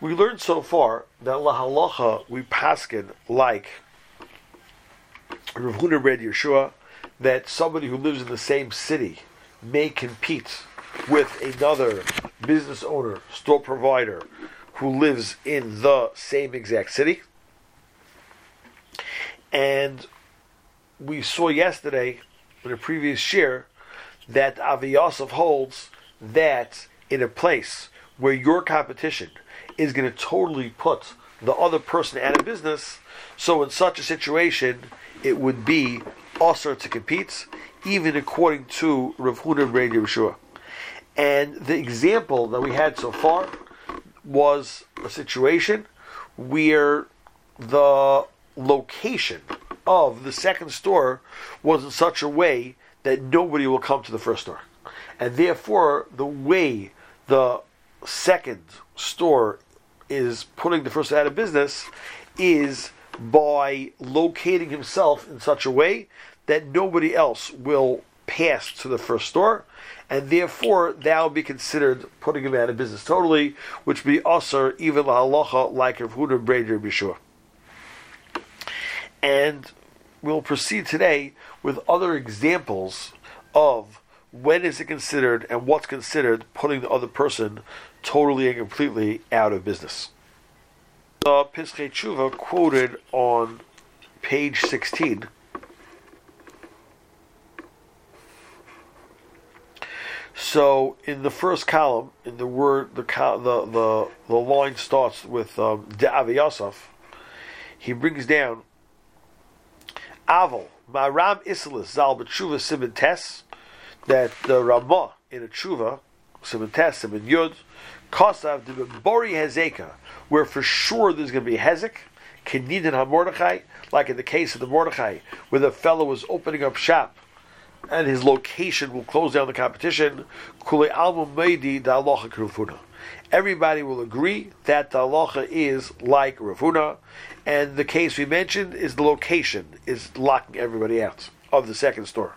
We learned so far that lahalacha we paskin like Rav Huna read Yeshua that somebody who lives in the same city may compete with another business owner, store provider, who lives in the same exact city. And we saw yesterday in a previous year that Avi Yosef holds that in a place where your competition is going to totally put the other person out of business, so in such a situation, it would be also to compete, even according to Rav Huna Brady Yeshua. And the example that we had so far was a situation where the location of the second store was in such a way that nobody will come to the first store. And therefore, the way the second store is putting the first out of business is by locating himself in such a way that nobody else will pass to the first store, and therefore that will be considered putting him out of business totally, which would be usher even la halacha like Rav Huda Breder Bishua. And we'll proceed today with other examples of when is it considered and what's considered putting the other person totally and completely out of business. The Piskei Tshuva quoted on page 16 So in the first column, in the word, the the the, the line starts with um, De'avi Yosef. He brings down Aval Maharam Isserlis Zal B'Tshuva Simin Tes that the Ramah in a Tshuva Simin Tes Simin Yud Kosav the Bori Hezekah, where for sure there's going to be Hezek Kenidin HaMordechai like in the case of the Mordechai where the fellow was opening up shop and his location will close down the competition. Everybody will agree that the halacha is like Rav Huna, and the case we mentioned is the location is locking everybody out of the second store.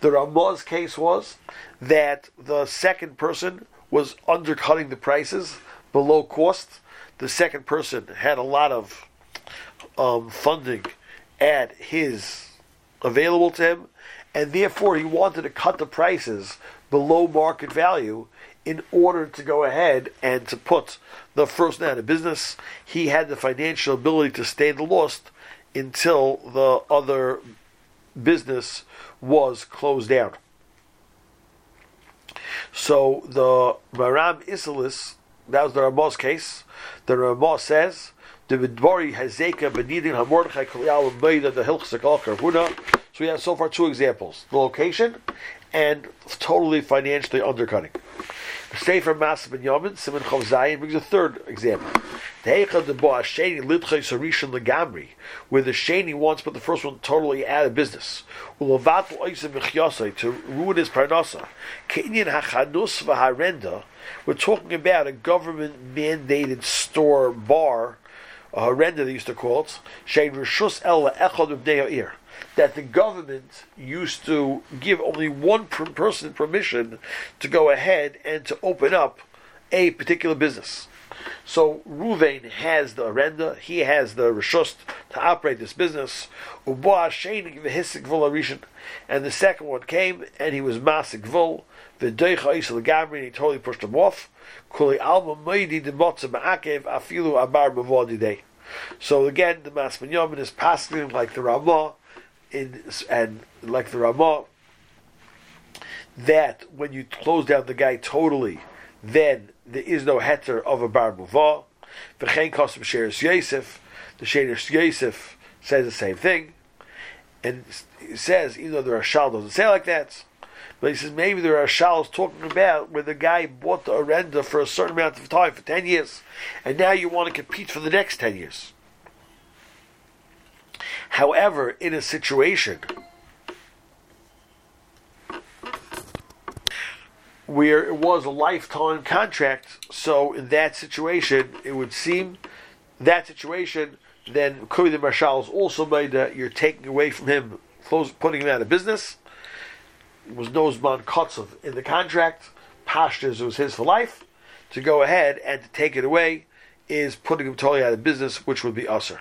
The Ramah's case was that the second person was undercutting the prices below cost. The second person had a lot of um, funding at his available to him, and therefore he wanted to cut the prices below market value in order to go ahead and to put the first out of business. He had the financial ability to stay the loss until the other business was closed down. So the Maharam Isserlis, that was the Ramah's case. The Ramah says the Benidin the. So we have so far two examples: the location and totally financially undercutting. Sefer Masas Binyamin Simon Chav Zayin brings a third example. The Heicha de Bo Sheni Lidchay Sarishan Legamri, where the Sheni wants but the first one totally out of business. Ulavatul Oisim Mechyasai to ruin his parnasa. Kenyan Hachanus V'Harenda. We're talking about a government mandated store bar a horrenda they used to call it, shein rishus el echad ear, that the government used to give only one per person permission to go ahead and to open up a particular business. So Ruvain has the arenda, he has the rishus to operate this business. And the second one came and he was masik vul, the and he totally pushed him off. So again, the Masman Yomin is passing him like the Ramah, in and like the Ramah, that when you close down the guy totally, then there is no heter of a bar muvah. V'chein sheres Yosef, the sheres Yosef says the same thing, and he says even though the Rashal doesn't say like that. But he says maybe there are shals talking about where the guy bought the arenda for a certain amount of time, for 10 years, and now you want to compete for the next 10 years. However, in a situation where it was a lifetime contract, so in that situation, it would seem that situation, then Kuri the Marshal is also made that you're taking away from him, putting him out of business It was Nozman Kotzov in the contract. Pashtas was his for life to go ahead and to take it away is putting him totally out of business, which would be usher.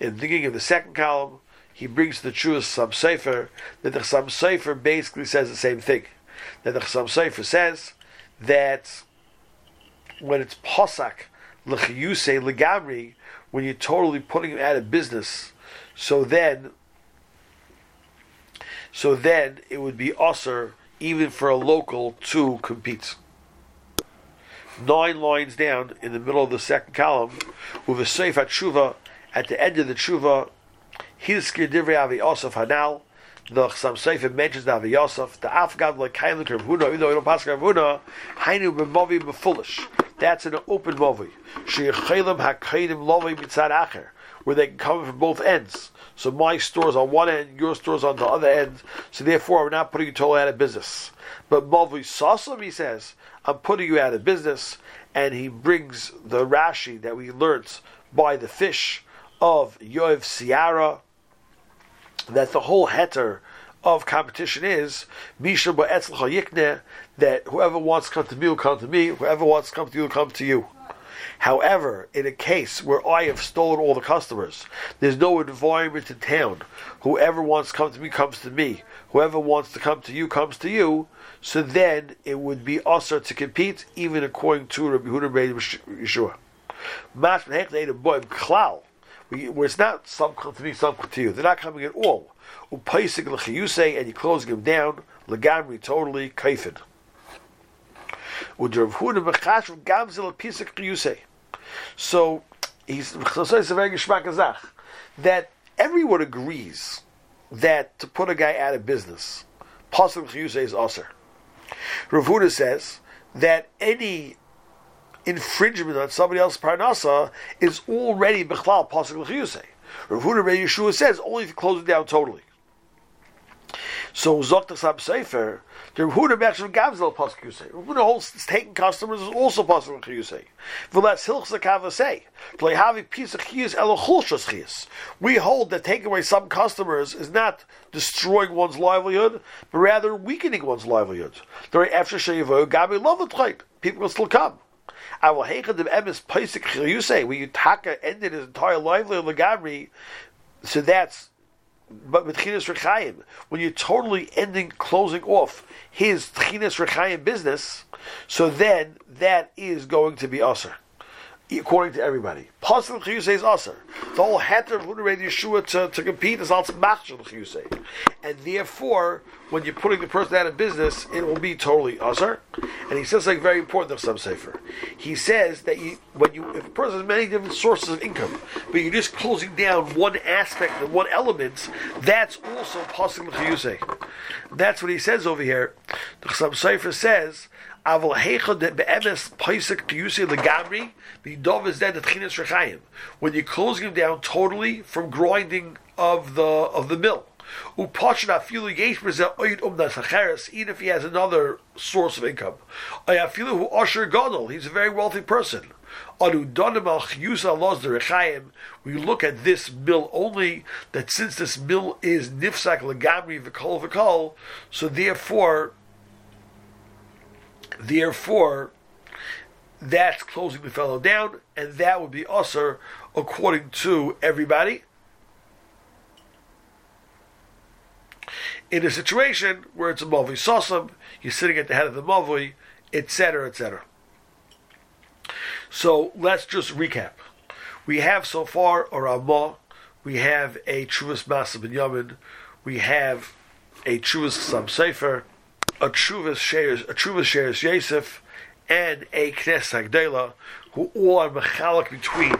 In thinking of the second column, he brings the truest Sam Sefer, that the Sam Sefer basically says the same thing. That the Sam Sefer says that when it's posak l'chiyuse legamri, when you're totally putting him out of business, so then, so then it would be usher even for a local to compete. Nine lines down in the middle of the second column, with a seif at tshuva at the end of the tshuva, Hizkir divrei Avi Yosef Hanal. The Chasam Sofer mentions the Avi Yosef. The Afgad lekaim l'krav Huna, even though we don't pass Rav Huna, hainu b'movi b'fulish. That's an open movi. Sheyechelim hakaidim lovi mitzad acher, where they can come from both ends. So my store's on one end, your store's on the other end. So therefore, we're not putting you totally out of business. But movi sasam, he says, I'm putting you out of business. And he brings the Rashi that we learnt by the fish of Yoav Siara, that the whole heter of competition is Misha Yikne, that whoever wants to come to me will come to me, whoever wants to come to you will come to you. However, in a case where I have stolen all the customers, there's no environment in town. Whoever wants to come to me comes to me. Whoever wants to come to you comes to you. So then it would be usher to compete, even according to Rabbi Huda Yeshua. Where it's not some to me, some to you. They're not coming at all. Upaisik l'chiyusei, and you're closing him down, legamri, totally, kaifid. So he's so it's a very geshmak that everyone agrees that to put a guy out of business, pasuk chiyusei is aser. Rav Huda says that any infringement on somebody else's parnasa is already bechlal pasuk l'chiyusei. Rav Huda Yeshua says only if you close it down totally. So Zokta Sab Sefer, the Rehuda Mechshav Gavzel Pasuk Yusei. Rehuda holds taking customers is also Pasuk Yusei. V'las Hilchsa Kava say, Play Havi Pisa Chiyus Elo Chulshas Chiyus. We hold that taking away some customers is not destroying one's livelihood, but rather weakening one's livelihood. During after Sheyivo, Gabi Lovatreit, people will still come. I will hate the emes paisik chiyusei, where Yutaka ended his entire livelihood legabri. So that's but with Tchinas Rechayim, when you're totally ending, closing off his Tchinas Rechayim business, so then that is going to be Aser according to everybody. Possible Chiyusei is Aser. The whole heter of Huda Yeshua to, to compete is also Machshel Chiyusei. And therefore, when you're putting the person out of business, it will be totally Aser. And he says something very important of some Sefer. He says that you, when you, if a person has many different sources of income, but you're just closing down one aspect and one element, that's also possible Chiyusei. That's what he says over here. The Chasam Sofer says Aval heichad be'emes paisik kiyusi legamri the dov is then the tchinas rechayim when you're closing him down totally from grinding of the of the mill. Afilu even if he has another source of income. Ayafilu who usher gadol he's a very wealthy person. We look at this mill only that since this mill is nifsak legamri v'kol v'kol, so therefore Therefore, that's closing the fellow down, and that would be usher according to everybody. In a situation where it's a Mavli Sosam, you're sitting at the head of the Mavli, etc., etc. So let's just recap. We have so far a Ramah, we have a Truvas Masa Yamin, we have a Truvas Sam Sefer, a Truvas shares a Truvas shares Yosef and a Knes Hagdela, who all are mechalik between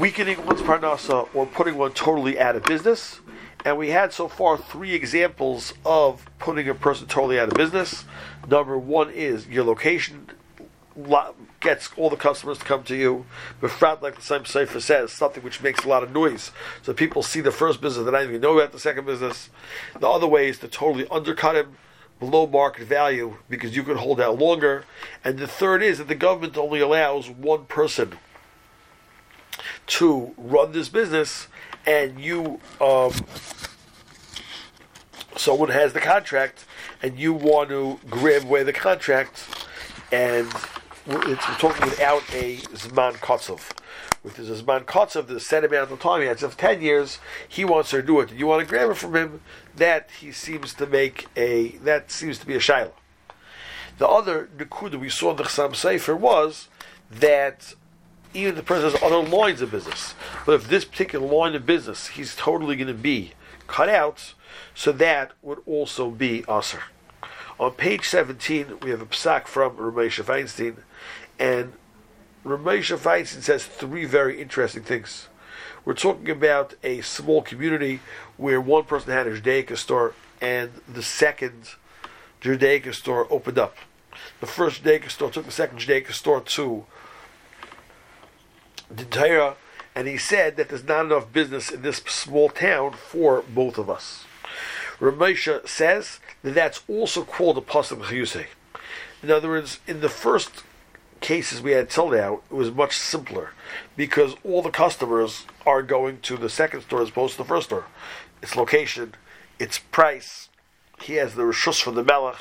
weakening one's parnasa or putting one totally out of business. And we had so far three examples of putting a person totally out of business. Number one is your location gets all the customers to come to you. Befrat, like the same Sefer says, something which makes a lot of noise. So people see the first business, they don't even know about the second business. The other way is to totally undercut him below market value because you can hold out longer. And the third is that the government only allows one person to run this business, and you, um, someone has the contract, and you want to grab away the contract, and it's, we're talking without a Zman Kotzov. With his Zman Kotzov, the set amount of time he has of 10 years, he wants her to do it. You want to grab it from him, that he seems to make a, that seems to be a Shaila. The other Nakuda we saw in the Chasam Sofer was that even the person has other lines of business. But if this particular line of business, he's totally going to be cut out, so that would also be Aser. On page 17, we have a psak from Ramesha Feinstein, and Ramesha Feinstein says three very interesting things. We're talking about a small community where one person had a Judaica store and the second Judaica store opened up. The first Judaica store took the second Judaica store to Torah, and he said that there's not enough business in this small town for both of us. Ramesha says that that's also called a pasuk chiyusei. In other words, in the first cases we had till now, it was much simpler because all the customers are going to the second store as opposed to the first store. Its location, its price. He has the rishus for the melech.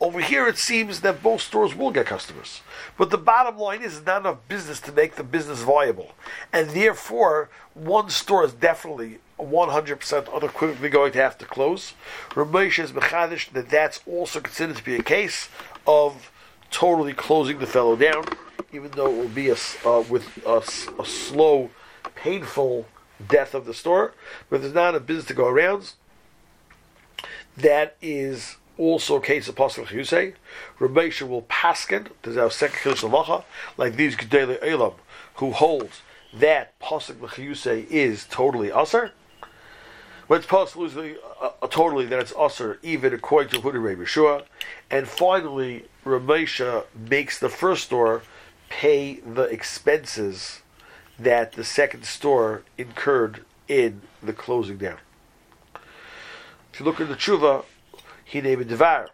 Over here, it seems that both stores will get customers. But the bottom line is, not enough business to make the business viable. And therefore, one store is definitely 100% unequivocally going to have to close. Ramesh is mechadish that that's also considered to be a case of totally closing the fellow down, even though it will be a, uh, with a, a, slow, painful death of the store. But there's not a business to go around. That is also a case of Pascal Chiyusei. Rabbeisha will paskin, there's our second Chiyus Halacha, like these Gedele Elam, who holds that Pascal Chiyusei is totally Aser. But it's possible uh, uh, totally that it's Aser, even according to Huda Rebbe Yeshua. And finally, Ramesha makes the first store pay the expenses that the second store incurred in the closing down. If you look at the tshuva, Hine b'devar.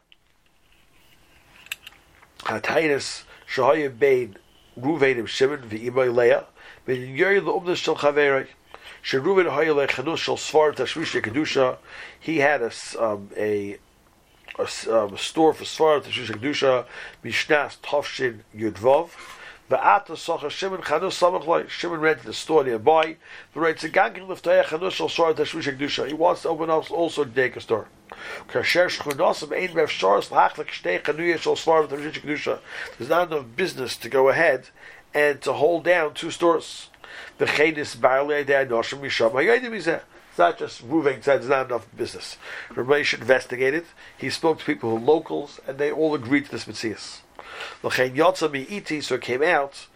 Hataynis shahayim bein Ruvain and Shimon v'imay Leah ben yori l'umnas shel chaverei. Sheruven haya lechanus shel svar tashvish kedusha. He had a um, a a, um, a store for svar tashvish kedusha mishnas tavshin yudvov. Va'ata socha Shimon chanus samach loy. Shimon rented a store nearby. The writes a ganking liftaya chanus shel svar tashvish kedusha. He wants to open up also a a store. There's not enough business to go ahead and to hold down two stores. It's not just said there's not enough business. Ramesh investigated. He spoke to people who locals, and they all agreed to this mitzvah. So it came out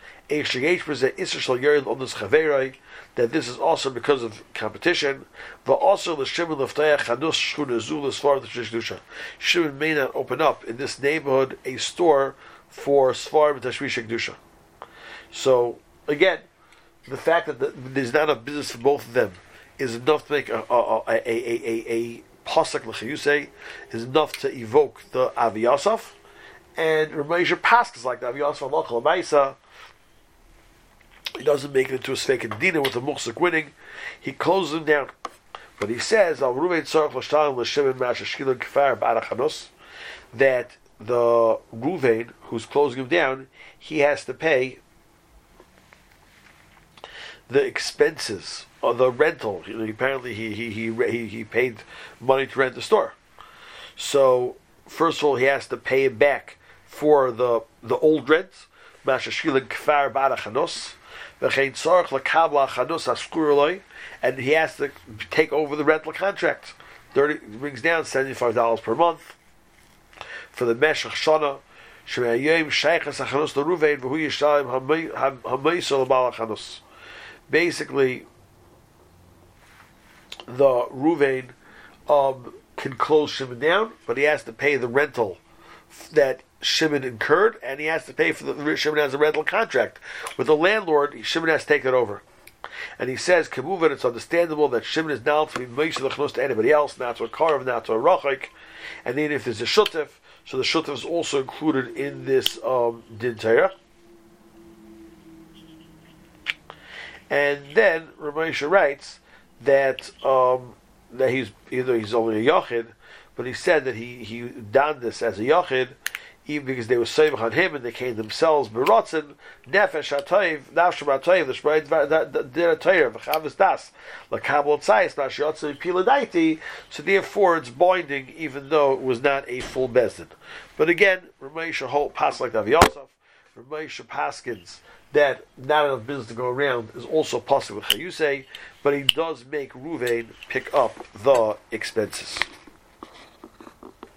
that this is also because of competition. But also the Shimon as far as the Shimon may not open up in this neighborhood a store for Svar Tashvish Kedusha. So again, the fact that the, there's not a business for both of them is enough to make a a a a, a, pasuk say is enough to evoke the Avi Yosef, and Ramesha Pask like the Avi Yosef Allah he doesn't make it into a fake dina with the muhsik winning. He closes him down. But he says, that the Ruvain, who's closing him down, he has to pay the expenses of the rental. You know, apparently, he, he, he, he, paid money to rent the store. So, first of all, he has to pay back for the the old rent. And he has to take over the rental contract. 30 brings down seventy-five dollars per month for the Meshach Shana. Basically, the Ruvain um, can close Shimon down, but he has to pay the rental that Shimon incurred, and he has to pay for the Shimon has a rental contract with the landlord. Shimon has to take it over, and he says, "Kemuvan." It's understandable that Shimon is now to be meishalachnos to anybody else, not to a karv, not to a rachik, and then if there's a shutif, so the shutif is also included in this um, din And then Ramesha writes that um, that he's either he's only a yachid, but he said that he he done this as a yachid even because they were saving on him and they came themselves berotzen nefesh atoiv nafsh atoiv the shmeid the atoiv v'chavis das lakabel tzayis nashyotzim piladaiti so therefore it's binding even though it was not a full bezin but again Ramesh hold pass like Rav Yosef Ramesh Paskins that not enough business to go around is also possible with Chayusei but he does make Ruvain pick up the expenses.